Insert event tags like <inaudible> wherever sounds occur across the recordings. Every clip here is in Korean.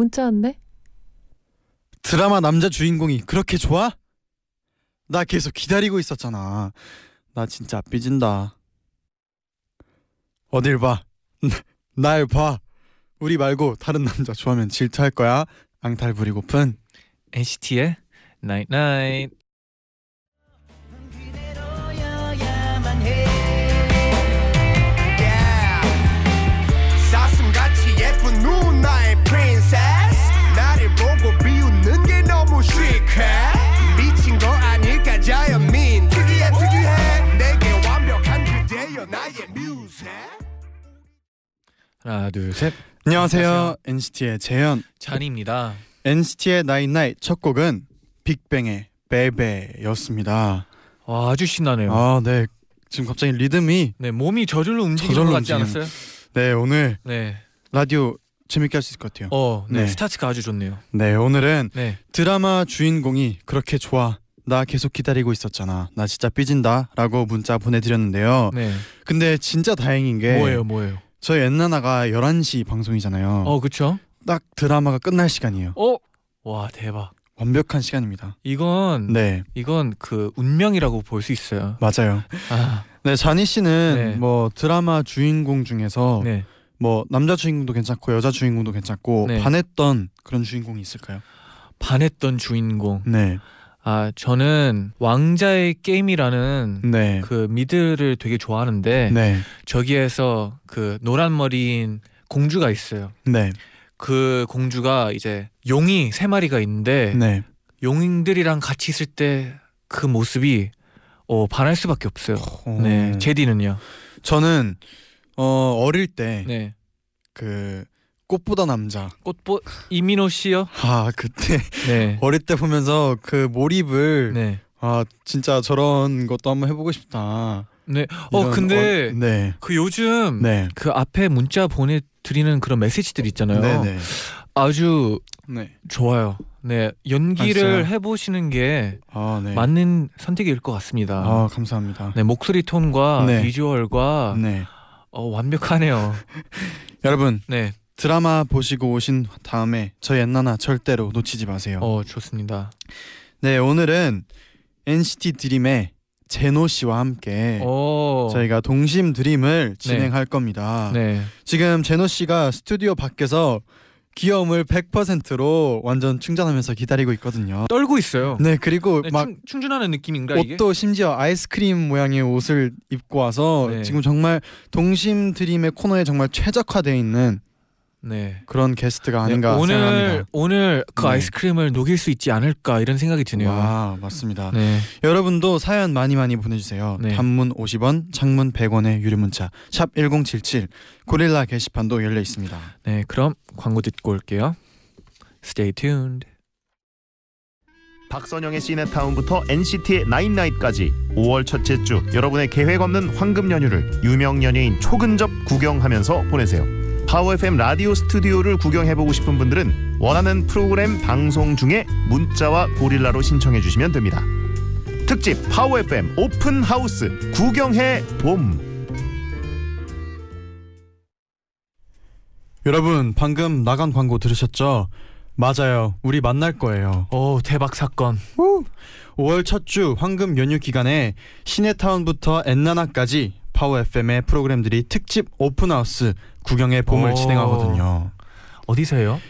문자 왔네. 드라마 남자 주인공이 그렇게 좋아? 나 계속 기다리고 있었잖아. 나 진짜 삐진다. 어딜 봐. <laughs> 날 봐. 우리 말고 다른 남자 좋아하면 질투할 거야. 앙탈 부리고픈. NCT의 Night Night. 그대 하나 둘 셋. 안녕하세요. 안녕하세요. NCT의 재현. 쟈니입니다. NCT의 Night Night 첫 곡은 빅뱅의 BAE BAE였습니다. 와 아주 신나네요. 아, 네. 지금 갑자기 리듬이 네 몸이 저절로 움직이는 저절로 것 같지 움직이는. 않았어요? 네, 오늘 네. 라디오 재밌게 할 수 있을 것 같아요. 어, 네. 네. 스타트가 아주 좋네요. 네, 오늘은 네. 드라마 주인공이 그렇게 좋아. 나 계속 기다리고 있었잖아. 나 진짜 삐진다라고 문자 보내드렸는데요. 네. 근데 진짜 다행인 게 뭐예요, 뭐예요? 저희 엔나나가 11시 방송이잖아요. 어, 그쵸? 딱 드라마가 끝날 시간이에요. 어, 와 대박. 완벽한 시간입니다. 이건 네, 이건 그 운명이라고 볼 수 있어요. 맞아요. 아, 네, 자니 씨는 네. 뭐 드라마 주인공 중에서 네. 뭐 남자 주인공도 괜찮고 여자 주인공도 괜찮고 네. 반했던 그런 주인공이 있을까요? 반했던 주인공. 네, 아, 저는 왕자의 게임이라는 네, 그 미드를 되게 좋아하는데 네, 저기에서 그 노란 머리인 공주가 있어요. 네, 그 공주가 이제 용이 세 마리가 있는데 네. 용들이랑 같이 있을 때 그 모습이 어 반할 수밖에 없어요. 어, 네, 제디는요. 저는 어 어릴 때 네, 그 꽃보다 남자. 꽃보 이민호 씨요. 아 그때 <laughs> 네, 어릴 때 보면서 그 몰입을 네, 아 진짜 저런 것도 한번 해보고 싶다. 네. 어 근데 어, 네, 그 요즘 네, 그 앞에 문자 보내 드리는 그런 메시지들 있잖아요. 네, 네, 아주 네. 좋아요. 네, 연기를 맞아요. 해보시는 게 아 네. 맞는 선택일 것 같습니다. 아 감사합니다. 네, 목소리 톤과 네. 비주얼과 네, 어, 완벽하네요. <laughs> 여러분 네, 드라마 보시고 오신 다음에 저희 엔나나 절대로 놓치지 마세요. 어 좋습니다. 네 오늘은 NCT 드림의 제노 씨와 함께 어, 저희가 동심 드림을 진행할 겁니다. 네, 지금 제노 씨가 스튜디오 밖에서 귀여움을 100%로 완전 충전하면서 기다리고 있거든요. 떨고 있어요. 네 그리고 네, 막 충, 충전하는 느낌인가 이게? 옷도 심지어 아이스크림 모양의 옷을 입고 와서 네. 지금 정말 동심 드림의 코너에 정말 최적화되어 있는 네. 그런 게스트가 네, 아닌가 오늘 생각합니다. 오늘 그 네. 아이스크림을 녹일 수 있지 않을까 이런 생각이 드네요. 와 맞습니다. 네, 여러분도 사연 많이 많이 보내주세요. 네. 단문 50원, 장문 100원의 유료 문자 샵 #1077 고릴라 게시판도 열려 있습니다. 네, 그럼 광고 듣고 올게요. Stay tuned. 박선영의 시네타운부터 NCT의 나인나잇까지 5월 첫째 주 여러분의 계획 없는 황금 연휴를 유명 연예인 초근접 구경하면서 보내세요. 파워 FM 라디오 스튜디오를 구경해보고 싶은 분들은 원하는 프로그램 방송 중에 문자와 고릴라로 신청해 주시면 됩니다. 특집 파워 FM 오픈 하우스 구경해 봄. 여러분 방금 나간 광고 들으셨죠? 맞아요. 우리 만날 거예요. 오 대박 사건. 5월 첫 주 황금 연휴 기간에 씨네타운부터 엔나나까지 파워 FM의 프로그램들이 특집 오픈하우스 구경해 봄을 오. 진행하거든요. 어디서요?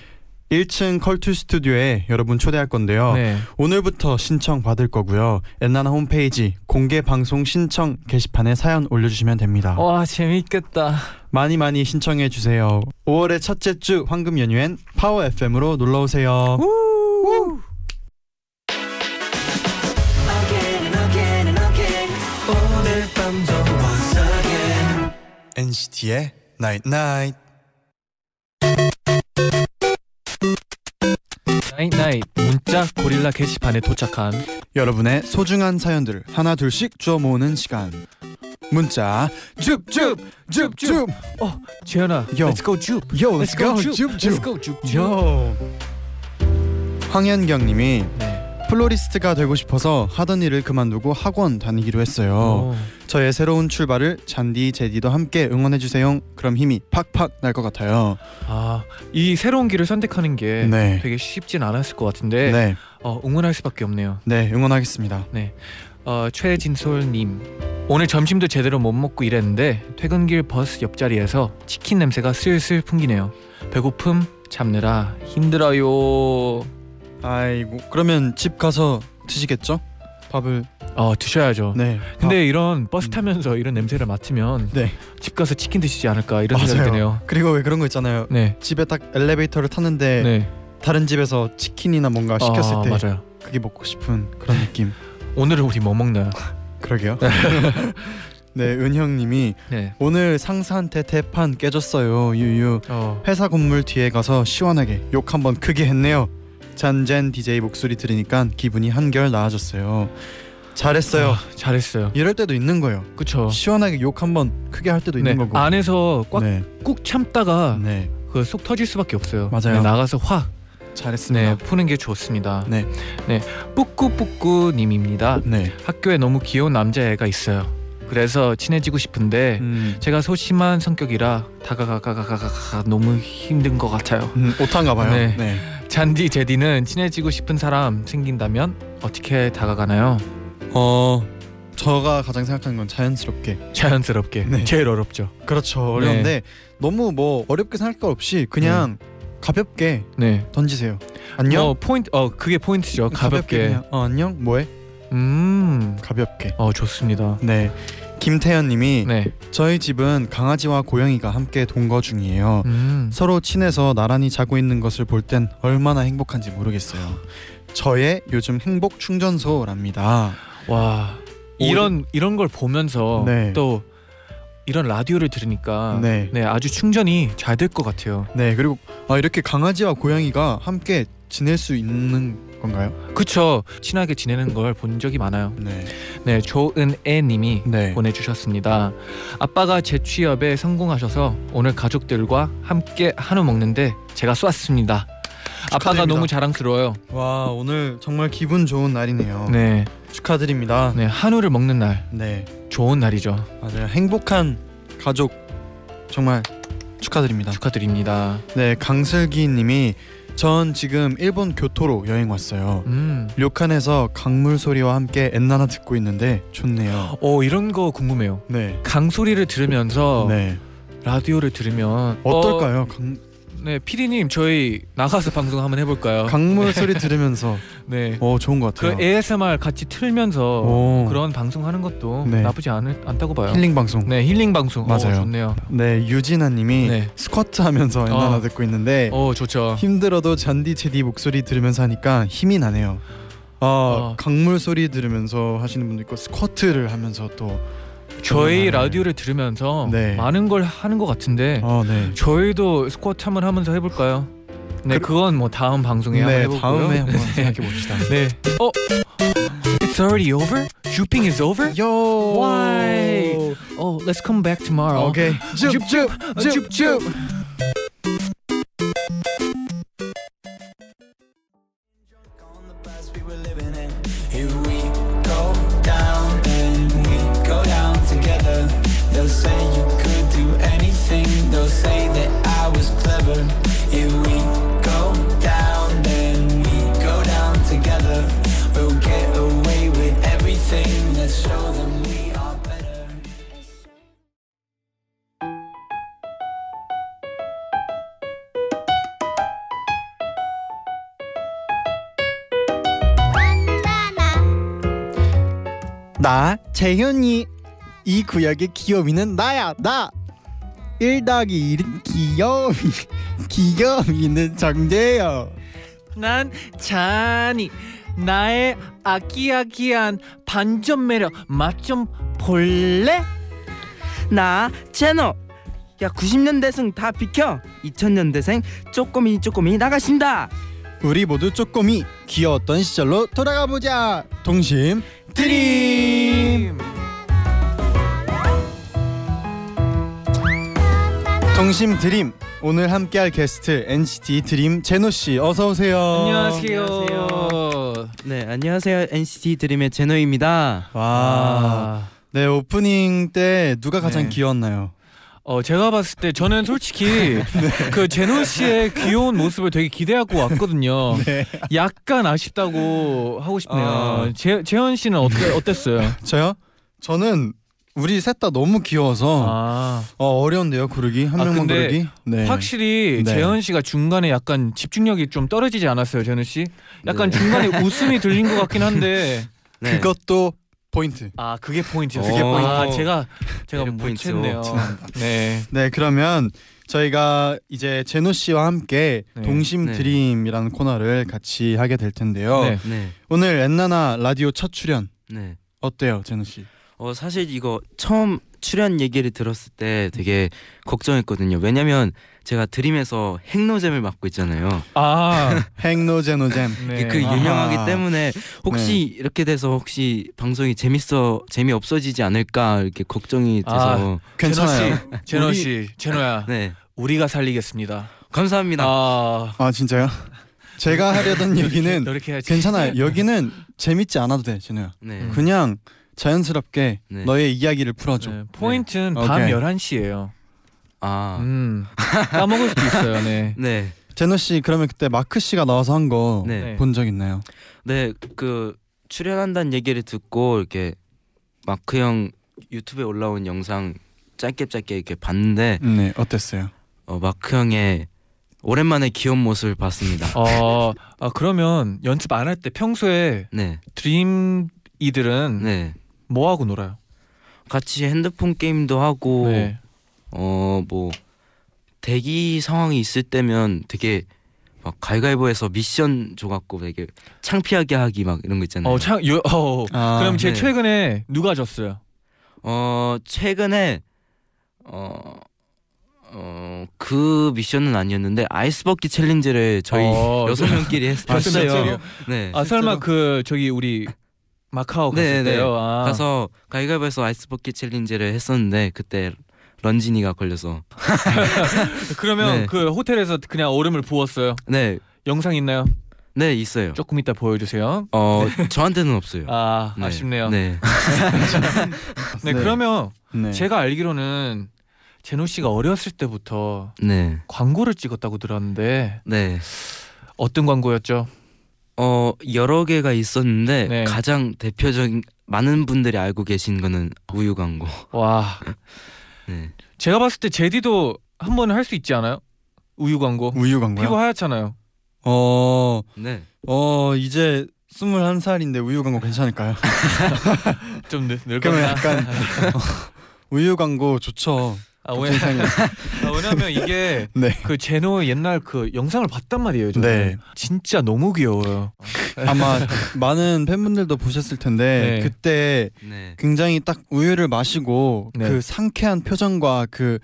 1층 컬투 스튜디오에 여러분 초대할 건데요. 네. 오늘부터 신청 받을 거고요. 엔나나 홈페이지 공개 방송 신청 게시판에 사연 올려주시면 됩니다. 와 재밌겠다. 많이 많이 신청해 주세요. 5월의 첫째 주 황금 연휴엔 파워 FM으로 놀러 오세요. Again NCT의 Night Night. Night Night 문자 고릴라 게시판에 도착한 여러분의 소중한 사연들을 하나 둘씩 주워 모으는 시간. 문자 줍줍 줍줍 어 재현아 Yo. Let's go 줍 Yo, Let's go 줍 줍, 줍. Let's go 줍 줍. Yo. 황현경님이 네. 플로리스트가 되고 싶어서 하던 일을 그만두고 학원 다니기로 했어요. 어. 저의 새로운 출발을 잔디 제디도 함께 응원해 주세요. 그럼 힘이 팍팍 날 것 같아요. 아 이 새로운 길을 선택하는 게 네. 되게 쉽진 않았을 것 같은데 네, 어, 응원할 수밖에 없네요. 네 응원하겠습니다. 어, 최진솔님 오늘 점심도 제대로 못 먹고 일했는데 퇴근길 버스 옆자리에서 치킨 냄새가 슬슬 풍기네요. 배고픔 참느라 힘들어요. 아이고 그러면 집 가서 드시겠죠? 밥을 어 드셔야죠. 네. 근데 이런 버스 음. 타면서 이런 냄새를 맡으면 네. 집 가서 치킨 드시지 않을까 이런 맞아요. 생각이 드네요. 그리고 왜 그런 거 있잖아요. 네. 집에 딱 엘리베이터를 탔는데 네. 다른 집에서 치킨이나 뭔가 시켰을 아, 때 맞아요. 그게 먹고 싶은 그런 느낌. 오늘은 우리 뭐 먹나요? <laughs> 그러게요. 네, <laughs> 은형님이 네. 오늘 상사한테 대판 깨졌어요. 유유. 어. 회사 건물 뒤에 가서 시원하게 욕 한번 크게 했네요. 잔젠 DJ 목소리 들으니까 기분이 한결 나아졌어요. 잘했어요. 아, 잘했어요. 이럴 때도 있는 거예요. 그쵸. 시원하게 욕 한번 크게 할 때도 네. 있는 거고. 안에서 꽉 네, 꾹 참다가 네, 그속 터질 수밖에 없어요. 맞아요. 네, 나가서 확 잘했습니다. 네, 푸는 게 좋습니다. 네. 네. 뿌꾸뿌꾸 님입니다. 네. 학교에 너무 귀여운 남자애가 있어요. 그래서 친해지고 싶은데 음, 제가 소심한 성격이라 다가가가가가가 너무 힘든 것 같아요. 음, 오타인가 봐요. 네. 네. 잔디 제디는 친해지고 싶은 사람 생긴다면 어떻게 다가가나요? 어, 저가 가장 생각하는 건 자연스럽게. 자연스럽게. 네. 제일 어렵죠. 그렇죠. 어려운데 너무 뭐 어렵게 생각할 거 없이 그냥 가볍게 네. 던지세요. 안녕. 어 포인트 어 그게 포인트죠. 가볍게. 그냥, 어, 안녕. 뭐해? 음. 가볍게. 어 좋습니다. 네. 김태현님이 네. 저희 집은 강아지와 고양이가 함께 동거 중이에요. 음. 서로 친해서 나란히 자고 있는 것을 볼 땐 얼마나 행복한지 모르겠어요. 저의 요즘 행복 충전소랍니다. 와. 이런 이런 걸 보면서 네. 또 이런 라디오를 들으니까 네. 네, 아주 충전이 잘 될 것 같아요. 네 그리고 아, 이렇게 강아지와 고양이가 함께 지낼 수 있는 건가요? 그쵸 친하게 지내는 걸 본 적이 많아요. 네. 네 조은애 님이 네. 보내주셨습니다. 아빠가 재취업에 성공하셔서 오늘 가족들과 함께 한우 먹는데 제가 쏘았습니다. 아빠가 축하드립니다. 너무 자랑스러워요. 와 오늘 정말 기분 좋은 날이네요. 네, 축하드립니다. 네 한우를 먹는 날 네 좋은 날이죠. 맞아요. 행복한 가족 정말 축하드립니다. 축하드립니다. 네 강슬기님이 전 지금 일본 교토로 여행 왔어요. 음, 료칸에서 강물 소리와 함께 엔나나 듣고 있는데 좋네요. 어 이런 거 궁금해요. 네. 강 소리를 들으면서 네. 라디오를 들으면 어떨까요? 강, 어, 네, 피디님 저희 나가서 방송 한번 해볼까요? 강물 소리 들으면서 <laughs> 네. 어 좋은 것그 같아요. ASMR 같이 틀면서 오. 그런 방송하는 것도 네. 나쁘지 않을, 않다고 봐요. 힐링 방송. 네, 힐링 방송. 맞아요. 어, 좋네요. 네 유진아님이 네. 스쿼트 하면서 엔나나 어. 듣고 있는데 어, 좋죠. 힘들어도 잔디 제디 목소리 들으면서 하니까 힘이 나네요. 아 어. 강물 소리 들으면서 하시는 분도 있고 스쿼트를 하면서 또 저희 네. 라디오를 들으면서 네. 많은 걸 하는 것 같은데 어, 네. 저희도 스쿼트 한번 하면서 해볼까요? 네, 그- 그, 건뭐 다음 방송에 한번 네 해보고요. 다음에 한번 네. 생각해 봅시다. <laughs> 네. 어, it's already over? Shopping is over? 요. Why? Oh, let's come back tomorrow. 오케이. 줍줍 줍 나 재현이. 이 구역의 귀요미는 나야 나. 1 더하기 1은 귀요미. <laughs> 귀요미는 정재요. 난 잔이. 나의 아기아기한 반전 매력 맛 좀 볼래? 나 제노 야 90년대생 다 비켜. 2000년대생 쪼꼬미 쪼꼬미 나가신다. 우리 모두 쪼꼬미 귀여웠던 시절로 돌아가 보자. 동심 드림. 동심 드림. 오늘 함께할 게스트 NCT 드림 제노 씨 어서 오세요. 안녕하세요. 네 안녕하세요 NCT 드림의 제노입니다. 와. 아, 네 오프닝 때 누가 가장 네. 귀여웠나요? 어 제가 봤을 때 저는 솔직히 <laughs> 그 제노 씨의 귀여운 모습을 되게 기대하고 왔거든요. 약간 아쉽다고 하고 싶네요. 아. 재 재현 씨는 어때 어땠어요? <laughs> 저요? 저는 우리 셋 다 너무 귀여워서 아 어, 어려운데요 고르기 한 아, 명만 고르기. 네. 확실히 네. 재현 씨가 중간에 약간 집중력이 좀 떨어지지 않았어요, 재현 씨? 약간 중간에 웃음이 들린 것 같긴 한데. 네. <laughs> 그것도 포인트. 아 그게 포인트였어요. 그게 포인트. 아 제가 제가 포인트요. 못했네요. <laughs> 네. 네 그러면 저희가 이제 제노 씨와 함께 네. 동심 네. DREAM이라는 코너를 같이 하게 될 텐데요. 네. 네. 오늘 엔나나 라디오 첫 출연 네. 어때요, 제노 씨? 어 사실 이거 처음 출연 얘기를 들었을 때 되게 걱정했거든요. 왜냐면 제가 드림에서 핵노잼을 맡고 있잖아요. 아 <laughs> 핵노제노잼. 네. 그. 유명하기 때문에 혹시 이렇게 돼서 혹시 방송이 재밌어 재미 없어지지 않을까 이렇게 걱정이 돼서 괜찮아요. 제노 씨, 제노야, 네 우리가 살리겠습니다. 감사합니다. 아 아 진짜요? 제가 하려던 얘기는. 괜찮아요. 여기는 재밌지 않아도 돼, 제노야. 네. 그냥 자연스럽게 네. 너의 이야기를 풀어줘. 네, 포인트는 네. 밤 오케이. 11시예요. 아 음. 까먹을 수도 있어요. 네. <laughs> 네. 제노 씨 그러면 그때 마크 씨가 나와서 한 거본 네. 적 있나요? 네, 그 출연한다는 얘기를 듣고 이렇게 마크 형 유튜브에 올라온 영상 짧게 짧게 이렇게 봤는데 네, 어땠어요? 어, 마크 형의 오랜만에 귀여운 모습을 봤습니다. 어, 아, 그러면 연습 안 할 때 평소에 네, 드림 이들은 네. 뭐 하고 놀아요? 같이 핸드폰 게임도 하고 네. 어뭐 대기 상황이 있을 때면 되게 막 가위가위보에서 미션 줘갖고 되게 창피하게 하기 막 이런 거 있잖아요. 어, 참, 요, 어, 아, 그럼 제 네. 최근에 누가 졌어요? 어 최근에 어. 어, 그 미션은 아니었는데 아이스버킷 챌린지를 저희 어, 여섯 명끼리 했, 아, 했어요. <laughs> 네. 아, 설마 그 저기 우리 마카오 갔을 네, 네. 때요. 아. 가서 가위가위보에서 아이스버킷 챌린지를 했었는데 그때 런진이가 걸려서 <laughs> <laughs> 그러면 네. 그 호텔에서 그냥 얼음을 부었어요. 네, 영상 있나요? 네 있어요. 조금 이따 보여주세요. 어 <laughs> 저한테는 없어요. 아, 네. 아쉽네요. 네. 네, 네. 그러면 네. 제가 알기로는 제노 씨가 어렸을 때부터 네. 광고를 찍었다고 들었는데 네. 어떤 광고였죠? 어 여러 개가 있었는데 네. 가장 대표적인 많은 분들이 알고 계신 거는 우유 광고. 와, <laughs> 네. 제가 봤을 때 제디도 한 번은 할 수 있지 않아요? 우유 광고. 우유 광고요? 피부 하얗잖아요. 어, 네. 어 이제 21살인데 우유 광고 괜찮을까요? <laughs> 좀 늙, 그러면 늙었나? 약간 <laughs> 우유 광고 좋죠. 아, 왜, 아, 왜냐면 이게 <laughs> 네. 그 제노 옛날 그 영상을 봤단 말이에요. 저는. 네. 진짜 너무 귀여워요. <laughs> 아마 많은 팬분들도 보셨을 텐데 네. 그때 네. 굉장히 딱 우유를 마시고 네. 그 상쾌한 표정과 그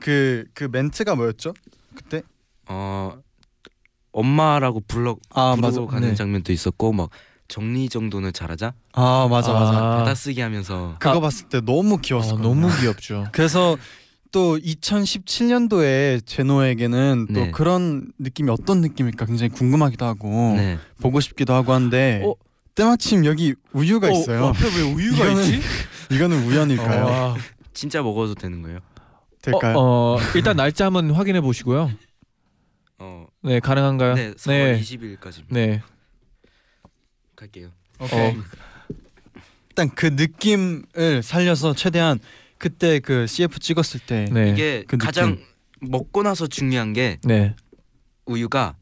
그 그 멘트가 뭐였죠? 그때 어 엄마라고 불러 아 부르고 맞아 가는 네. 장면도 있었고 막 정리 정도는 잘하자. 아 맞아 맞아 아. 받아쓰기 하면서 그거 아. 봤을 때 너무 아, 귀여웠어 너무 귀엽죠. 그래서 또 2017년도에 제노에게는 또 네. 그런 느낌이 어떤 느낌일까 굉장히 궁금하기도 하고 네. 보고 싶기도 하고 한데 어? 때마침 여기 우유가 있어요. 어, 앞에 왜 우유가 이거는 있지? <laughs> 이거는 우연일까요? 와. 진짜 먹어도 되는 거예요? 될까요? 어, 어, 일단 날짜 한번 확인해 보시고요. 어. 네, 가능한가요? 네. 4월 네. 20일까지 네. 갈게요. 어, 일단 그 느낌을 살려서 최대한 그때 그 CF 찍었을 때 네. 이게 그 느낌. 가장 먹고 나서 중요한 게 네. 우유가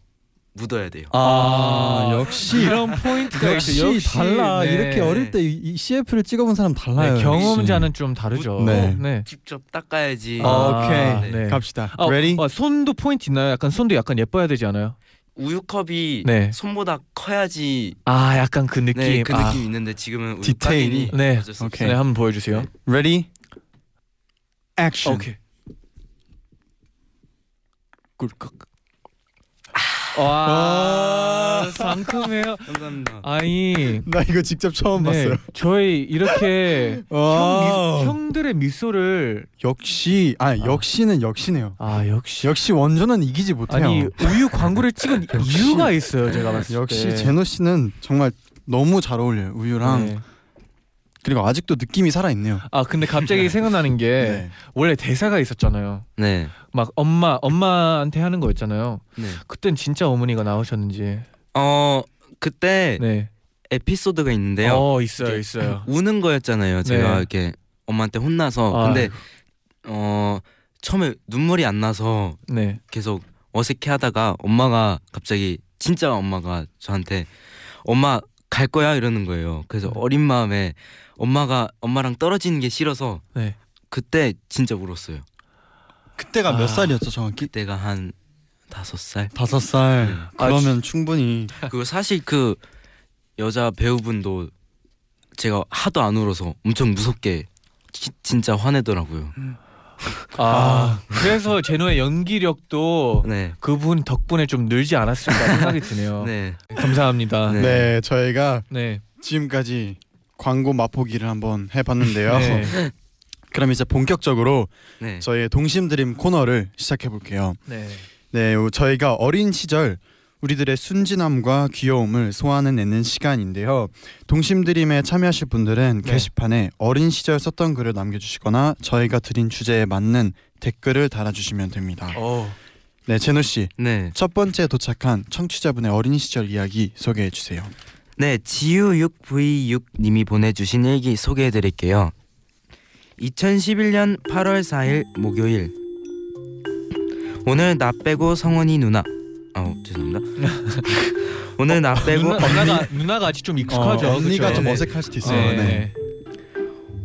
묻어야 돼요. 아, 아, 역시 이런 포인트가 역시. 역시 달라 네. 이렇게 어릴 때 이 CF를 찍어본 사람 달라요. 네, 경험자는 좀 다르죠. 네. 네. 직접 닦아야지. 아, 아, 오케이 네. 갑시다. 아, Ready? 어, 손도 포인트 있나요? 약간 손도 약간 예뻐야 되지 않아요? 우유컵이 네. 손보다 커야지 아, 약간 그 느낌. 네, 그 아, 느낌 이 있는데 지금은 디테일이? 네. 오케이. 네, 한번 보여주세요. Action. 오케이. 꿀꺽. 와 상큼해요. 감사합니다. 아니 나 이거 직접 처음 네, 봤어요. 저희 이렇게 <laughs> 형, 와. 미, 형들의 미소를 역시 아 역시는 역시네요. 아 역시 역시 원조는 이기지 못해요. 아니 우유 광고를 찍은. <laughs> 이유가 있어요. 제가 봤을 때 역시 제노 씨는 정말 너무 잘 어울려요. 우유랑 네. 그리고 아직도 느낌이 살아 있네요. 아 근데 갑자기 <laughs> 생각나는 게 네. 원래 대사가 있었잖아요. 네. 막 엄마 엄마한테 하는 거였잖아요. 네. 그땐 진짜 어머니가 나오셨는지. 어 그때 네. 에피소드가 있는데요. 어 있어요 있어요. 우는 거였잖아요. 제가 네. 이렇게 엄마한테 혼나서 아. 근데 어 처음에 눈물이 안 나서 네. 계속 어색해하다가 엄마가 갑자기 진짜 엄마가 저한테 엄마 갈 거야 이러는 거예요. 그래서 네. 어린 마음에 엄마가 엄마랑 떨어지는 게 싫어서 네. 그때 진짜 울었어요. 그때가 아. 몇 살이었죠 정확히? 그때가 한 다섯 살. 다섯 살. 네. 그러면 충분히 그리고 사실 그 여자 배우분도 제가 하도 안 울어서 엄청 무섭게 지- 진짜 화내더라고요. 아, 그래서 제노의 연기력도 네. 그분 덕분에 좀 늘지 않았을까 생각이 드네요. 네. 감사합니다. 네. 네 저희가 네. 지금까지 광고 맛보기를 한번 해봤는데요. 네. <laughs> 그럼 이제 본격적으로 네. 저희의 동심 드림 코너를 시작해 볼게요. 네. 네, 요- 저희가 어린 시절 우리들의 순진함과 귀여움을 소환해내는 시간인데요. 동심 드림에 참여하실 분들은 네. 게시판에 어린 시절 썼던 글을 남겨주시거나 저희가 드린 주제에 맞는 댓글을 달아주시면 됩니다. 어. 네, 제노 씨. 네. 첫 번째 도착한 청취자분의 어린 시절 이야기 소개해 주세요. 네, 지우6v6 님이 보내주신 일기 소개해 드릴게요. 2011년 8월 4일 목요일 오늘 나 빼고 성원이 누나 <laughs> 어 죄송합니다. 오늘 나 빼고 누나, 누나 가 누나가 아직 좀 익숙하죠. 어, 언니가 그쵸? 좀 네. 어색할 수도 있어요. 네. 네.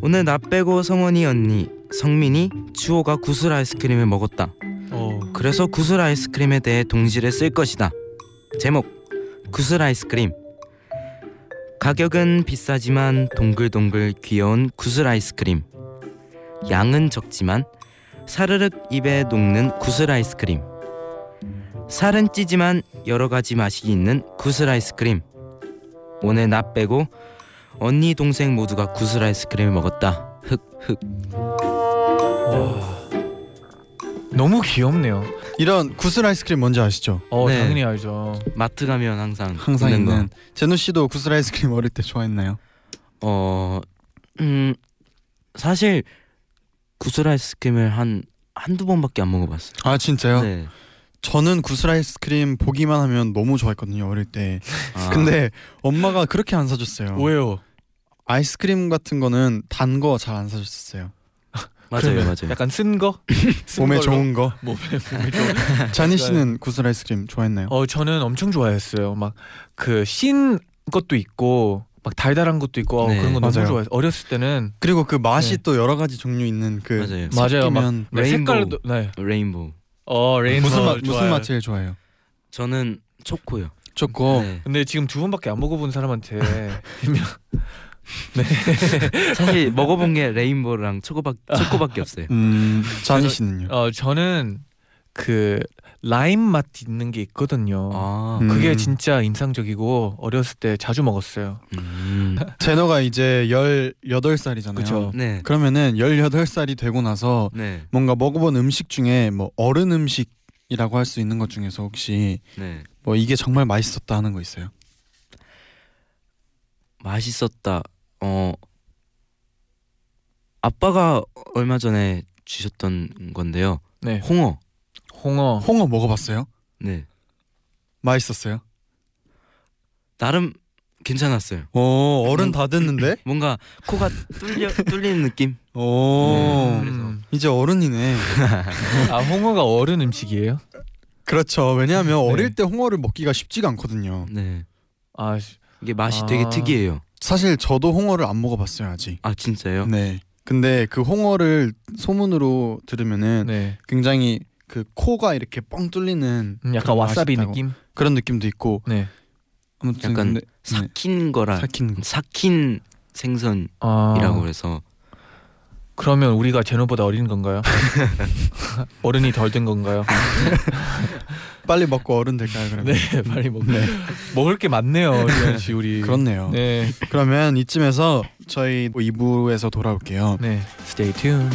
오늘 나 빼고 성원이 언니 성민이 주호가 구슬 아이스크림을 먹었다. 어. 그래서 구슬 아이스크림에 대해 동시를 쓸 것이다. 제목 구슬 아이스크림 가격은 비싸지만 동글동글 귀여운 구슬 아이스크림 양은 적지만 사르륵 입에 녹는 구슬 아이스크림 살은 찌지만 여러 가지 맛이 있는 구슬 아이스크림 오늘 나 빼고 언니 동생 모두가 구슬 아이스크림을 먹었다 흑흑 와. 너무 귀엽네요. 이런 구슬 아이스크림 뭔지 아시죠? 어 네. 당연히 알죠. 마트 가면 항상 항상 있는 거. 제노 씨도 구슬 아이스크림 어릴 때 좋아했나요? 어, 음, 사실 구슬 아이스크림을 한 한두 번밖에 안 먹어봤어요. 아 진짜요? 네. 저는 구슬 아이스크림 보기만 하면 너무 좋아했거든요 어릴 때. 아, 근데 엄마가 그렇게 안 사줬어요. 왜요? 아이스크림 같은 거는 단 거 잘 안 사줬어요. <laughs> 맞아요, 맞아요. 약간 쓴 거? <laughs> 쓴 몸에 걸로? 좋은 거. 몸에 몸에 좋은. 자니 <laughs> 씨는 구슬 아이스크림 좋아했나요? 어 저는 엄청 좋아했어요. 막 그 신 것도 있고 막 달달한 것도 있고 어, 네, 그런 거 너무 맞아요. 좋아했어요. 어렸을 때는 그리고 그 맛이 네. 또 여러 가지 종류 있는 그 맞아요. 맞아요. 막 섞이면 네, rainbow. 색깔도 네. Rainbow. 어 rainbow 무슨 맛 무슨. 맛 제일 좋아해요? 저는 초코요. 초코. 네. 근데 지금 두 번밖에 안 먹어본 사람한테 분명 <laughs> <laughs> 사실 먹어본 게 rainbow랑 초코밖 초코밖에 없어요. 음 자니 씨는요? 어 저는 그 라임 맛 있는 게 있거든요. 아, 음. 그게 진짜 인상적이고 어렸을 때 자주 먹었어요. 음. <laughs> 제노가 이제 18살이잖아요. 그쵸. 네, 그러면은 18살이 되고 나서 네, 뭔가 먹어본 음식 중에 뭐 어른 음식이라고 할 수 있는 것 중에서 혹시 네. 뭐 이게 정말 맛있었다 하는 거 있어요? 맛있었다. 어, 아빠가 얼마 전에 주셨던 건데요. 네. 홍어. 홍어. 홍어 먹어봤어요? 네, 맛있었어요? 나름 괜찮았어요. 오 어른 다 됐는데? <laughs> 뭔가 코가 뚫려 뚫리는 느낌. 오 음. 이제 어른이네. <laughs> 아 홍어가 어른 음식이에요? 그렇죠. 왜냐하면 네. 어릴 때 홍어를 먹기가 쉽지가 않거든요. 네, 아 씨. 이게 맛이 아. 되게 특이해요. 사실 저도 홍어를 안 먹어봤어요 아직. 아 진짜요? 네. 근데 그 홍어를 소문으로 들으면은 네. 굉장히 그 코가 이렇게 뻥 뚫리는 음, 약간 와사비 있다고. 느낌? 그런 느낌도 있고 네. 아무튼 약간 근데, 네. 삭힌 거라 삭힌 거. 삭힌 생선이라고 아 그래서 그러면 우리가 제노보다 어린 건가요? <laughs> 어른이 덜 된 건가요? <laughs> 빨리 먹고 어른 될까요? 그러면? 네, 빨리 먹. 먹을 게 많네요, 씨 우리. 그렇네요. 네, 그러면 이쯤에서 저희 2부에서 돌아올게요. 네. Stay tuned.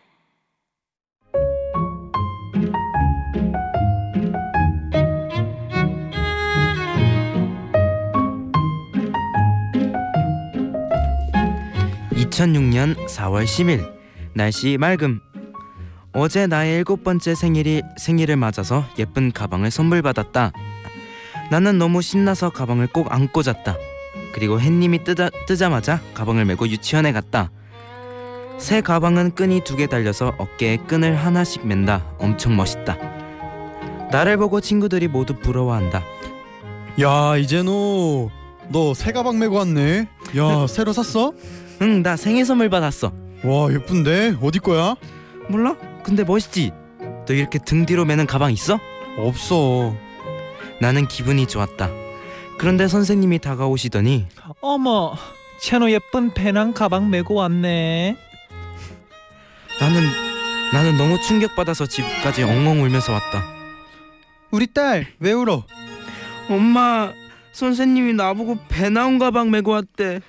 2006년 4월 10일 날씨 맑음 어제 나의 일곱 번째 생일이 생일을 맞아서 예쁜 가방을 선물 받았다. 나는 너무 신나서 가방을 꼭 안고 잤다. 그리고 햇님이 뜨자, 뜨자마자 가방을 메고 유치원에 갔다. 새 가방은 끈이 두 개 달려서 어깨에 끈을 하나씩 맨다. 엄청 멋있다. 나를 보고 친구들이 모두 부러워한다. 야 이제노 너새 가방 메고 왔네. 야 <laughs> 새로 샀어? 응, 나 생일 선물 받았어. 와 예쁜데 어디 거야? 몰라? 근데 멋있지? 너 이렇게 등 뒤로 매는 가방 있어? 없어. 나는 기분이 좋았다. 그런데 선생님이 다가오시더니 어머, 채노 예쁜 배낭 가방 메고 왔네. 나는 나는 너무 충격받아서 집까지 엉엉 울면서 왔다. 우리 딸 왜 울어? 엄마, 선생님이 나보고 배 나온 가방 메고 왔대.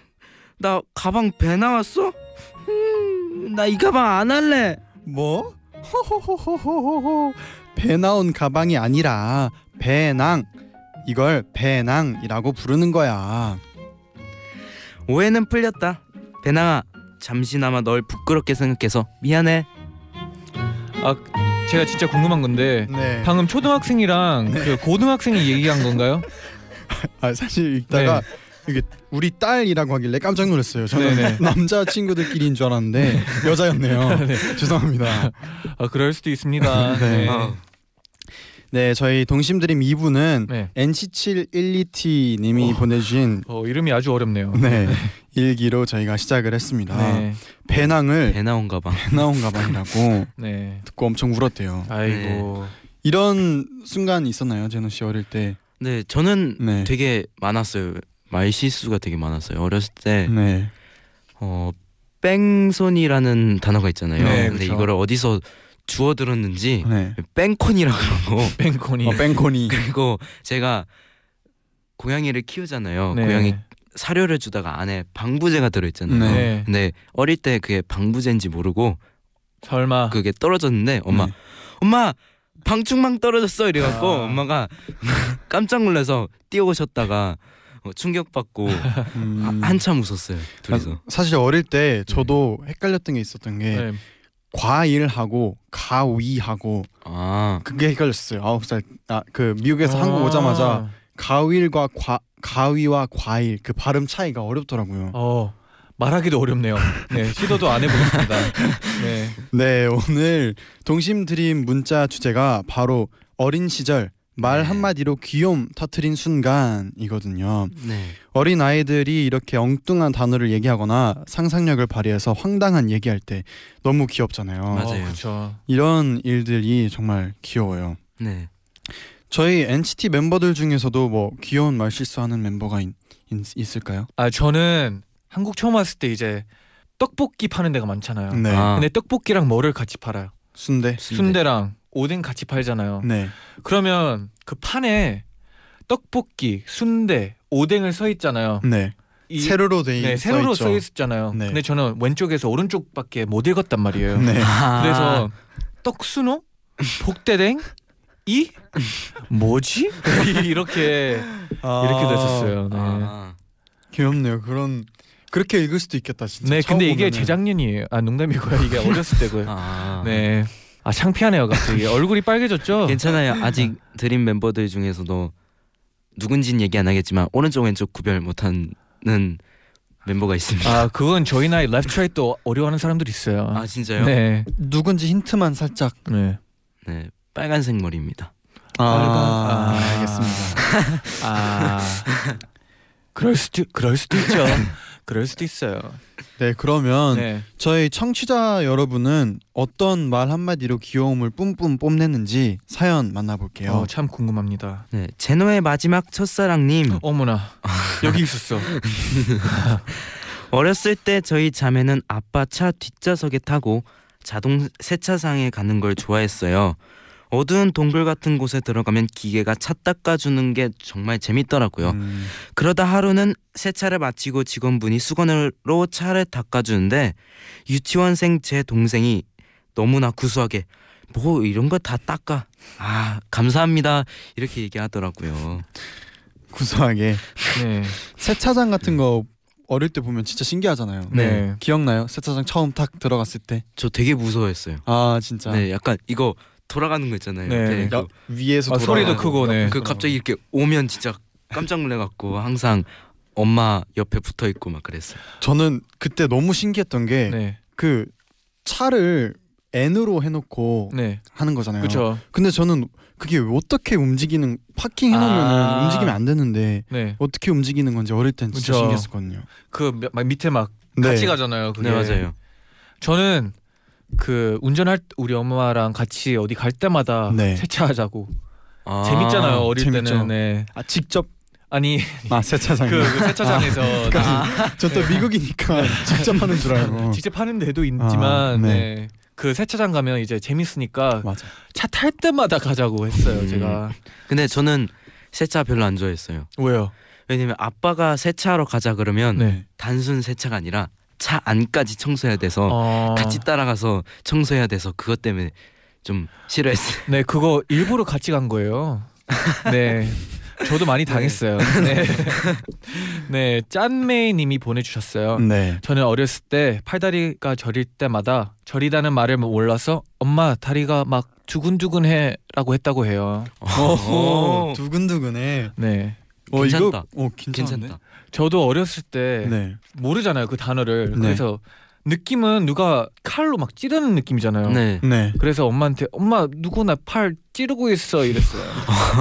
나 가방 배 나왔어? 음, 나 이 가방 안 할래. 뭐? 호호호호호호 배 나온 가방이 아니라 배낭 이걸 배낭이라고 부르는 거야. 오해는 풀렸다. 배낭아, 잠시나마 널 부끄럽게 생각해서 미안해. 아, 제가 진짜 궁금한 건데 네. 방금 초등학생이랑 그 고등학생이 얘기한 건가요? <laughs> 아 사실 읽다가 네. 이게 우리 딸이라고 하길래 깜짝 놀랐어요. 저는 네네. 남자 친구들끼리인 줄 알았는데 여자였네요. 네. 죄송합니다. 아, 그럴 수도 있습니다. <laughs> 네. 네. 어. 네, 저희 동심드림 2부는 네. NC712T 님이 어. 보내주신 어, 이름이 아주 어렵네요. 네 일기로 저희가 시작을 했습니다. 네. 배낭을 배 나온 가방. 배 나온 가방이라고 <laughs> 네. 듣고 엄청 울었대요. 아이고. 이런 순간 있었나요, 제노 씨 어릴 때? 네, 저는 네. 되게 많았어요. 말 실수가 되게 많았어요. 어렸을 때 네. 어, 뺑손이라는 단어가 있잖아요. 네, 근데 그쵸. 이거를 어디서 주워 들었는지 네. 뺑콘이라고 그러고 <laughs> 뱅코니. 어, 뺑코니. 그리고 제가 고양이를 키우잖아요. 네. 고양이 사료를 주다가 안에 방부제가 들어있잖아요. 네. 네. 근데 어릴 때 그게 방부제인지 모르고 설마. 그게 떨어졌는데 엄마 네. 엄마 방충망 떨어졌어 이래갖고 아. 엄마가 <laughs> 깜짝 놀라서 뛰어오셨다가 어, 충격받고 <laughs> 음. 하- 한참 웃었어요 둘이서. 아, 사실 어릴 때 저도 헷갈렸던 게 있었던 게 네. 과일하고 가위하고 아 그게 헷갈렸어요. 아홉 살. 아그 미국에서 한국 아. 오자마자 가위과 과 가위와 과일 그 발음 차이가 어렵더라고요. 어. 말하기도 어렵네요. 네, 시도도 안 해보겠습니다. 네, 네 오늘 동심 드림 문자 주제가 바로 어린 시절 말 네. 한마디로 귀여움 터트린 순간이거든요. 네. 어린 아이들이 이렇게 엉뚱한 단어를 얘기하거나 상상력을 발휘해서 황당한 얘기할 때 너무 귀엽잖아요. 맞아요. 그렇죠. 이런 일들이 정말 귀여워요. 네. 저희 NCT 멤버들 중에서도 뭐 귀여운 말 실수하는 멤버가 있, 있, 있을까요? 아 저는 한국 처음 왔을 때 이제 떡볶이 파는 데가 많잖아요. 네. 아. 근데 떡볶이랑 뭐를 같이 팔아요? 순대. 순대랑 오뎅 같이 팔잖아요. 네. 그러면 그 판에 떡볶이, 순대, 오뎅을 써 있잖아요. 네. 이- 세로로 돼 네, 있- 세로로. 써 있었잖아요. 네. 근데 저는 왼쪽에서 오른쪽밖에 못 읽었단 말이에요. 네. <laughs> 그래서 떡순호, 복대댕, 이 뭐지? <laughs> 이렇게 아, 이렇게 됐었어요. 네. 아. 귀엽네요. 그런 그렇게 읽을 수도 있겠다 진짜. 네, 근데 이게 보면은. 재작년이에요. 아 농담이고요. 이게 어렸을 때고요. 아. 네, 아 창피하네요 갑자기 <laughs> 얼굴이 빨개졌죠. 괜찮아요. 아직 드림 멤버들 중에서도 누군진 얘기 안 하겠지만 오른쪽 왼쪽 구별 못하는 멤버가 있습니다. 아 그건 저희 나이 left right도 어려워하는 사람들이 있어요. 아, 진짜요? 네. 누군지 힌트만 살짝. 네. 네, 빨간색 머리입니다. 아, 아. 알겠습니다. <laughs> 아 그럴 수도 그럴 수도 있죠. 그럴 수도 있어요. 네, 그러면 네. 저희 청취자 여러분은 어떤 말 한마디로 귀여움을 뿜뿜 뽐내는지 사연 만나볼게요. 어, 참 궁금합니다. 네, 제노의 마지막 첫사랑님. 어머나 <laughs> 여기 있었어. <laughs> 어렸을 때 저희 자매는 아빠 차 뒷좌석에 타고 자동 세차장에 가는 걸 좋아했어요. 어두운 동굴 같은 곳에 들어가면 기계가 차 닦아주는 게 정말 재밌더라고요. 음, 그러다 하루는 세차를 마치고 직원분이 수건으로 차를 닦아주는데 유치원생 제 동생이 너무나 구수하게 뭐 이런 거 다 닦아 아 감사합니다 이렇게 얘기하더라고요. 구수하게 네. <laughs> 세차장 같은 거 어릴 때 보면 진짜 신기하잖아요. 네. 기억나요? 세차장 처음 탁 들어갔을 때. 저 되게 무서워했어요. 아 진짜. 네, 약간 이거 돌아가는 거 있잖아요. 네. 그, 위에서 아, 소리도 크고, 네. 그 갑자기 이렇게 오면 진짜 깜짝 놀래갖고 항상 엄마 옆에 붙어 있고 막 그랬어요. 저는 그때 너무 신기했던 게그 네. 차를 N으로 해놓고 네. 하는 거잖아요. 그렇죠. 근데 저는 그게 어떻게 움직이는 파킹 해놓으면 아. 움직이면 안 되는데 네. 어떻게 움직이는 건지 어릴 땐 진짜 그쵸. 신기했었거든요. 그막 밑에 막 네. 같이 가잖아요. 그게. 네 맞아요. 저는 그 운전할 때 우리 엄마랑 같이 어디 갈 때마다 네. 세차하자고 아, 재밌잖아요. 어릴 재밌죠. 때는 네. 아 직접 아니 아 세차장. 그, 그 세차장에서 저또 미국이니까 직접 하는 줄 알고. <laughs> 직접 하는 데도 있지만 아, 네. 네. 그 세차장 가면 이제 재밌으니까. 차 탈 때마다 가자고 했어요. 음. 제가 근데 저는 세차 별로 안 좋아했어요. 왜요? 왜냐면 아빠가 세차하러 가자 그러면 네. 단순 세차가 아니라 차 안까지 청소해야 돼서 어, 같이 따라가서 청소해야 돼서 그것 때문에 좀 싫어했어요. 네 그거 일부러 같이 간 거예요. 네. 저도 많이 당했어요. 네. 네, 짠메이 님이 보내주셨어요. 네. 저는 어렸을 때 팔다리가 저릴 때마다 저리다는 말을 몰라서 엄마 다리가 막 두근두근해 라고 했다고 해요. 오, 두근두근해. 네, 어, 괜찮다. 이거 어 괜찮은데? 괜찮다. 저도 어렸을 때 네. 모르잖아요 그 단어를. 네. 그래서 느낌은 누가 칼로 막 찌르는 느낌이잖아요. 네. 네. 그래서 엄마한테 엄마 누구나 팔 찌르고 있어 이랬어요.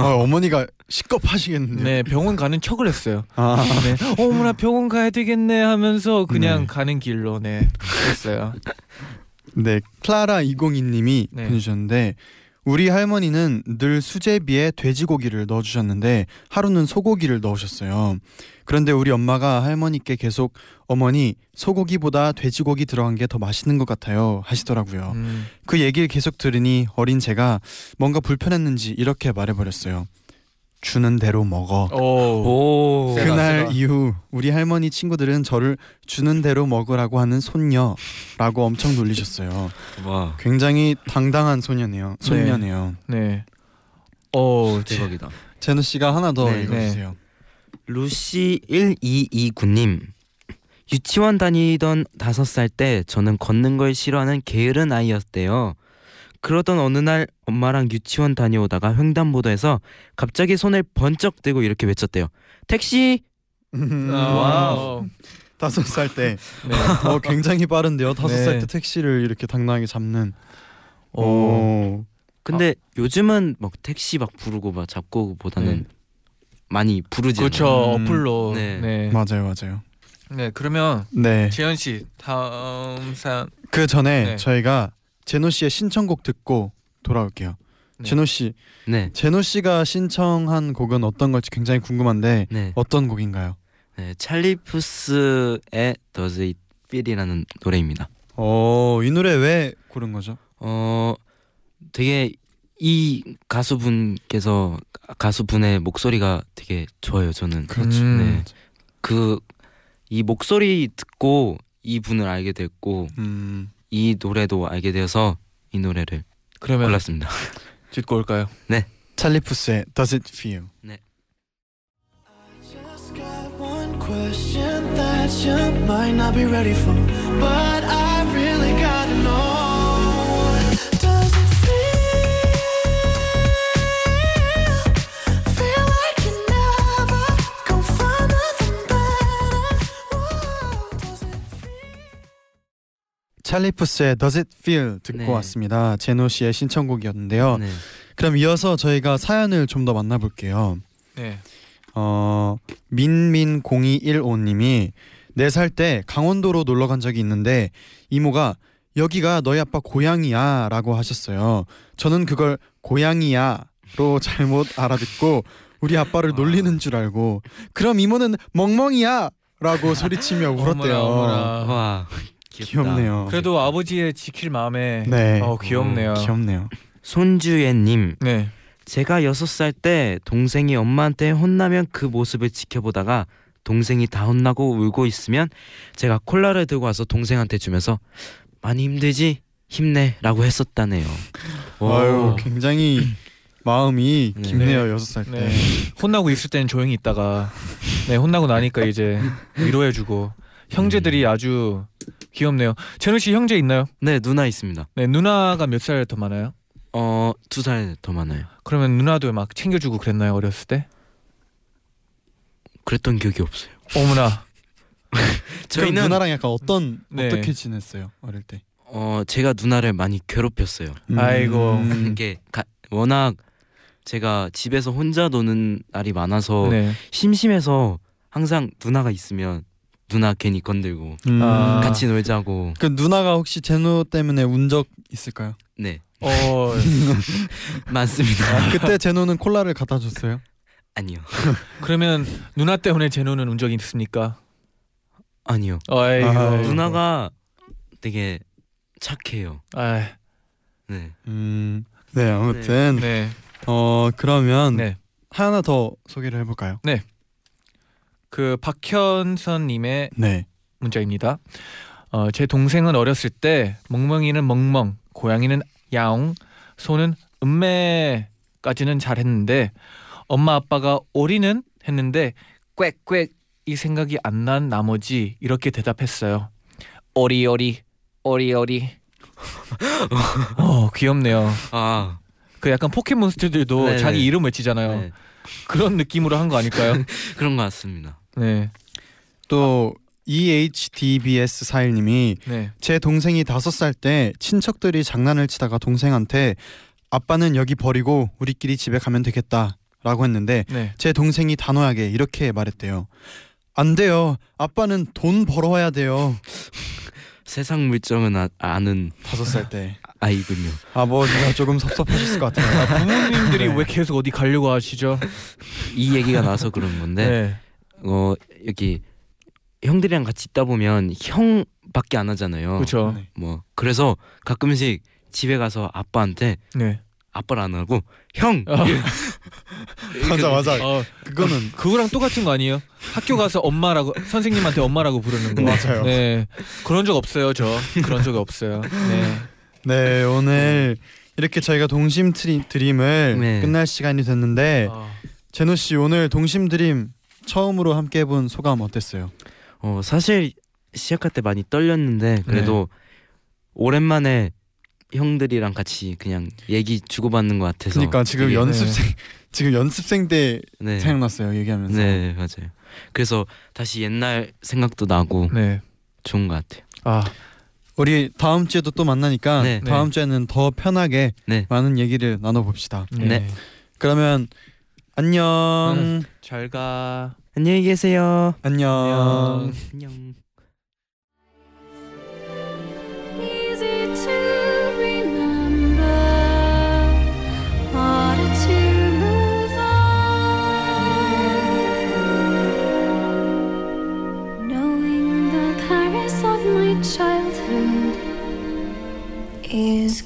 어, 어머니가 시겁하시겠는데. 네, 병원 가는 척을 했어요. 아, 네, 어머나 병원 가야 되겠네 하면서 그냥 네. 가는 길로 네 그랬어요. 네. 클라라 202님이 네. 보내주셨는데 우리 할머니는 늘 수제비에 돼지고기를 넣어주셨는데 하루는 소고기를 넣으셨어요. 그런데 우리 엄마가 할머니께 계속 어머니 소고기보다 돼지고기 들어간 게 더 맛있는 것 같아요 하시더라고요. 음, 그 얘기를 계속 들으니 어린 제가 뭔가 불편했는지 이렇게 말해버렸어요. 주는 대로 먹어. 오, 오. 그날 세다. 이후 우리 할머니 친구들은 저를 주는 대로 먹으라고 하는 손녀라고 엄청 놀리셨어요. 와. 굉장히 당당한 소녀네요. 손녀네요. 네. 오, 제- 대박이다. 제노 씨가 하나 더 네, 읽어주세요. 루시 1229님 유치원 다니던 다섯 살 때 저는 걷는 걸 싫어하는 게으른 아이였대요. 그러던 어느 날 엄마랑 유치원 다녀오다가 횡단보도에서 갑자기 손을 번쩍 들고 이렇게 외쳤대요. 택시! 와우. 다섯 살 때. <laughs> 네. 어 굉장히 빠른데요. 다섯 네. 살때 택시를 이렇게 당당하게 잡는. 오. 오. 근데 요즘은 막 택시 막 부르고 막 잡고 보다는 네. 많이 부르지 그렇죠. 않아요. 음, 어플로. 네. 네. 맞아요, 맞아요. 네. 그러면 네. 재현 씨 다음 사연. 그 전에 네. 저희가 제노 씨의 신청곡 듣고 돌아올게요. 네. 제노 씨, 네, 제노 씨가 신청한 곡은 어떤 걸지 굉장히 궁금한데 네, 어떤 곡인가요? 네. 찰리 푸스의 Does It Feel이라는 노래입니다. 어, 이 노래 왜 고른 거죠? 어 되게 이 가수분께서 가수분의 목소리가 되게 좋아요 저는 음. 네. 그 이 목소리 듣고 이 분을 알게 됐고 음. 이 노래도 알게 되어서 이 노래를 그러면 골랐습니다 듣고 올까요? 찰리 푸스의 Does It Feel? Just got one question that you might not be ready for, but I really gotta know. 찰리푸스의 Does It Feel 듣고 네. 왔습니다. 제노 씨의 신청곡이었는데요. 네. 그럼 이어서 저희가 사연을 좀 더 만나볼게요. 네. 어 민민 0215님이 4살 때 강원도로 놀러 간 적이 있는데 이모가 여기가 너희 아빠 고향이야라고 하셨어요. 저는 그걸 고향이야로 잘못 알아듣고 우리 아빠를 놀리는 줄 알고 그럼 이모는 멍멍이야라고 소리치며 울었대요. 어머나, 어머나. 와 귀엽다. 귀엽네요. 그래도 아버지의 지킬 마음에 네. 어 귀엽네요. 귀엽네요. 손주예님 네. 제가 여섯 살 때 동생이 엄마한테 혼나면 그 모습을 지켜보다가 동생이 다 혼나고 울고 있으면 제가 콜라를 들고 와서 동생한테 주면서 많이 힘들지 힘내라고 했었다네요. <laughs> 아유 굉장히 마음이 네. 깊네요 여섯 살 때. 네. 혼나고 있을 때는 조용히 있다가 네 혼나고 나니까 이제 위로해주고 형제들이 아주 귀엽네요. 제노 씨 형제 있나요? 네 누나 있습니다. 네 누나가 몇 살 더 많아요? 어 두 살 더 많아요. 그러면 누나도 막 챙겨주고 그랬나요 어렸을 때? 그랬던 기억이 없어요. 어머나. <laughs> 저희는 누나랑 약간 어떤 네. 어떻게 지냈어요 어릴 때? 어 제가 누나를 많이 괴롭혔어요. 아이고. 음. 이게 가, 워낙 제가 집에서 혼자 노는 날이 많아서 네. 심심해서 항상 누나가 있으면 누나 괜히 건들고 음. 아. 같이 놀자고 그 누나가 혹시 제노 때문에 운 적 있을까요? 네 어. <laughs> 많습니다. 그때 제노는 콜라를 갖다 줬어요. 아니요 <laughs> 그러면 누나 때문에 제노는 운 적이 있습니까? 아니요 아이고. 아, 누나가 되게 착해요. 아, 네 음. 네 아무튼 네. 어 그러면 네. 하나 더 소개를 해볼까요? 그 박현선 님의 네. 문자입니다. 어, 제 동생은 어렸을 때 멍멍이는 멍멍, 고양이는 야옹, 소는 음매까지는 잘했는데 엄마 아빠가 오리는 했는데 꽥꽥 이 생각이 안 난 나머지 이렇게 대답했어요. 오리오리 오리오리. <laughs> 어 귀엽네요. 아 그 약간 포켓몬스터들도 네네. 자기 이름 외치잖아요. 네. 그런 느낌으로 한 거 아닐까요? <laughs> 그런 것 같습니다. 네, 또 E EHDBS 41님이 네. 제 동생이 다섯 살 때 친척들이 장난을 치다가 동생한테 아빠는 여기 버리고 우리끼리 집에 가면 되겠다라고 했는데 네. 제 동생이 단호하게 이렇게 말했대요. 안 돼요. 아빠는 돈 벌어와야 돼요. <laughs> 세상 물정은 아, 아는 다섯 살 때. <laughs> 아이군요. 아버지가 조금 섭섭하셨을 것 같아요. 아, 부모님들이 왜 계속 어디 가려고 하시죠? <laughs> 이 얘기가 나서 그런 건데 네. 어 여기 형들이랑 같이 있다 보면 형밖에 안 하잖아요. 그렇죠. 네. 뭐 그래서 가끔씩 집에 가서 아빠한테 네. 아빠를 안 하고 형 어. <laughs> 맞아 맞아. 어, 그거는 그거랑 똑같은 거 아니에요? 학교 가서 엄마라고 선생님한테 엄마라고 부르는 거. 맞아요. 네. 그런 적 없어요, 저. 그런 적이 없어요. 네. 네 오늘 이렇게 저희가 동심 트리, DREAM을 네. 끝날 시간이 됐는데 아, 제노 씨 오늘 동심 DREAM 처음으로 함께 해본 소감 어땠어요? 어 사실 시작할 때 많이 떨렸는데 그래도 오랜만에 형들이랑 같이 그냥 얘기 주고받는 것 같아서 그러니까 지금 되게- 연습생 <laughs> 지금 연습생 때 네. 생각났어요 얘기하면서. 네 맞아요. 그래서 다시 옛날 생각도 나고 네. 좋은 것 같아요. 아, 우리 다음 주에도 또 만나니까 네. 다음 주에는 더 편하게 네. 많은 얘기를 나눠봅시다. 네. 네. 그러면 안녕. 응. 잘 가. 안녕히 계세요. 안녕. 안녕.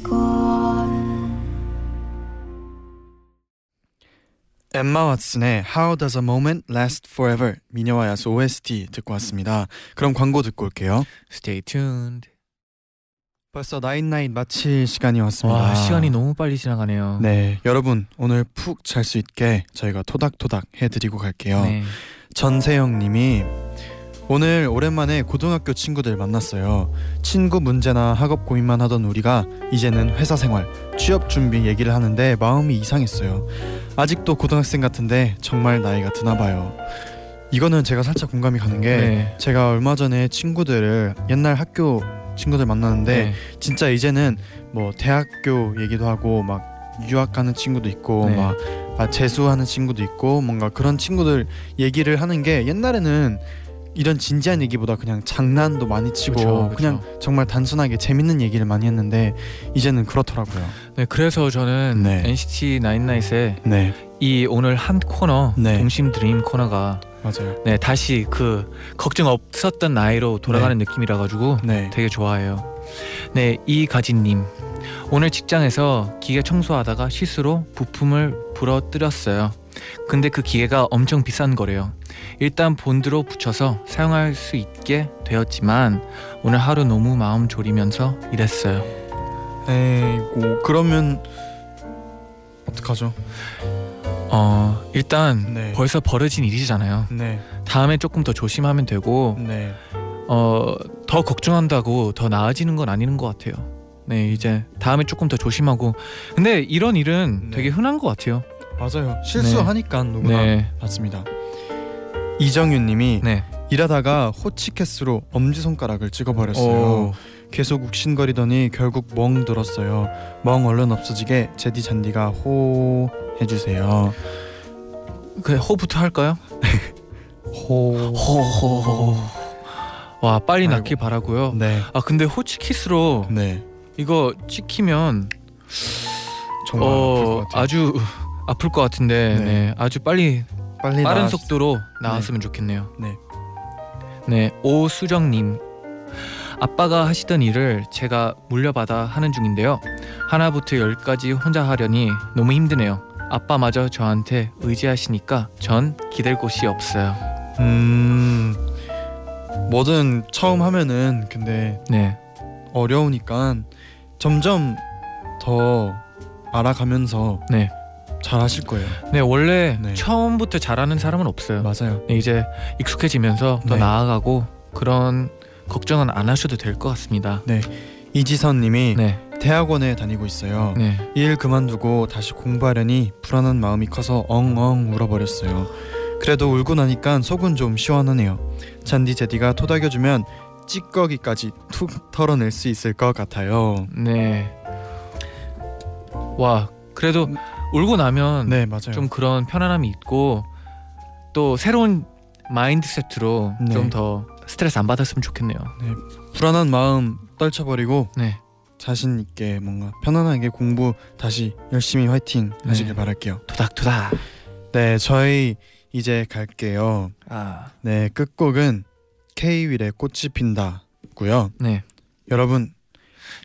To 엠마 왓슨의 How Does a Moment Last Forever 미녀와 야수 OST 듣고 왔습니다. 그럼 광고 듣고 올게요. Stay tuned. 벌써 나인나인 마칠 시간이 왔습니다. 와, 시간이 너무 빨리 지나가네요. 네, 여러분 오늘 푹 잘 수 있게 저희가 토닥토닥 해드리고 갈게요. 네. 전세영님이 오늘 오랜만에 고등학교 친구들 만났어요. 친구 문제나 학업 고민만 하던 우리가 이제는 회사 생활, 취업 준비 얘기를 하는데 마음이 이상했어요. 아직도 고등학생 같은데 정말 나이가 드나 봐요. 이거는 제가 살짝 공감이 가는 게 네. 제가 얼마 전에 친구들을 옛날 학교 친구들 만나는데 네. 진짜 이제는 뭐 대학교 얘기도 하고 막 유학하는 친구도 있고 네. 막 아, 재수하는 친구도 있고 뭔가 그런 친구들 얘기를 하는 게 옛날에는 이런 진지한 얘기보다 그냥 장난도 많이 치고 그쵸, 그쵸. 냥 정말 단순하게 재밌는 얘기를 많이 했는데 이제는 그렇더라고요. 네, 그래서 저는 네. NCT 99의 네, 이 오늘 한 코너 네. 동심 드림 코너가 맞아요. 네 다시 그 걱정 없었던 나이로 돌아가는 느낌이라 가지고 네, 되게 좋아해요. 네, 이가진님 오늘 직장에서 기계 청소하다가 실수로 부품을 부러뜨렸어요. 근데 그 기계가 엄청 비싼 거래요. 일단 본드로 붙여서 사용할 수 있게 되었지만 오늘 하루 너무 마음 졸이면서 일했어요. 에이고 그러면 어떡하죠? 어 일단 네. 벌써 벌어진 일이잖아요. 네, 다음에 조금 더 조심하면 되고 네, 어더 걱정한다고 더 나아지는 건 아닌 것 같아요. 네 이제 다음에 조금 더 조심하고 근데 이런 일은 네. 되게 흔한 것 같아요. 맞아요. 실수하니까 누구나 네, 맞습니다. 이정윤님이 네. 일하다가 호치케스로 엄지 손가락을 찍어버렸어요. 오, 계속 욱신거리더니 결국 멍 들었어요. 멍 얼른 없어지게 제디 잔디가 호 해주세요. 그 호부터 할까요? <laughs> 호. 호호호. 와 빨리. 낫길 바라고요. 네, 아 근데 호치키스로 네. 이거 찍히면 정말 아플 것어 같아요. 아주 아플 것 같은데 네. 네. 아주 빨리 빨리 빠른 나아- 속도로 나왔으면 좋겠네요. 네. 네, 오수정 님. 아빠가 하시던 일을 제가 물려받아 하는 중인데요. 하나부터 열까지 혼자 하려니 너무 힘드네요. 아빠마저 저한테 의지하시니까 전 기댈 곳이 없어요. 음, 뭐든 처음 하면은 근데 네, 어려우니까 점점 더 알아가면서 네, 잘하실 거예요. 네 원래 네. 처음부터 잘하는 사람은 없어요. 맞아요. 네, 이제 익숙해지면서 더 네. 나아가고 그런 걱정은 안 하셔도 될 것 같습니다. 이지선님이 네, 대학원에 다니고 있어요. 네, 일 그만두고 다시 공부하려니 불안한 마음이 커서 엉엉 울어버렸어요. 그래도 울고 나니까 속은 좀 시원하네요. 잔디 제디가 토닥여주면 찌꺼기까지 툭 털어낼 수 있을 것 같아요. 네. 와, 그래도 울고 나면 네 맞아요. 좀 그런 편안함이 있고 또 새로운 마인드세트로 네. 좀더 스트레스 안 받았으면 좋겠네요. 불안한 마음 떨쳐버리고 네. 자신 있게 뭔가 편안하게 공부 다시 열심히 화이팅 하시길 네. 바랄게요. 토닥토닥. 네 저희 이제 갈게요. 아, 네 끝곡은 K-윌의 꽃이 핀다고요. 네. 여러분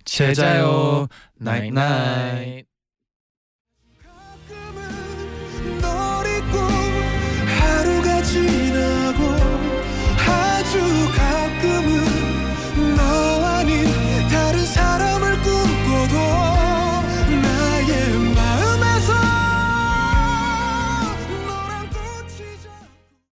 제자요 나잇 나잇나잇.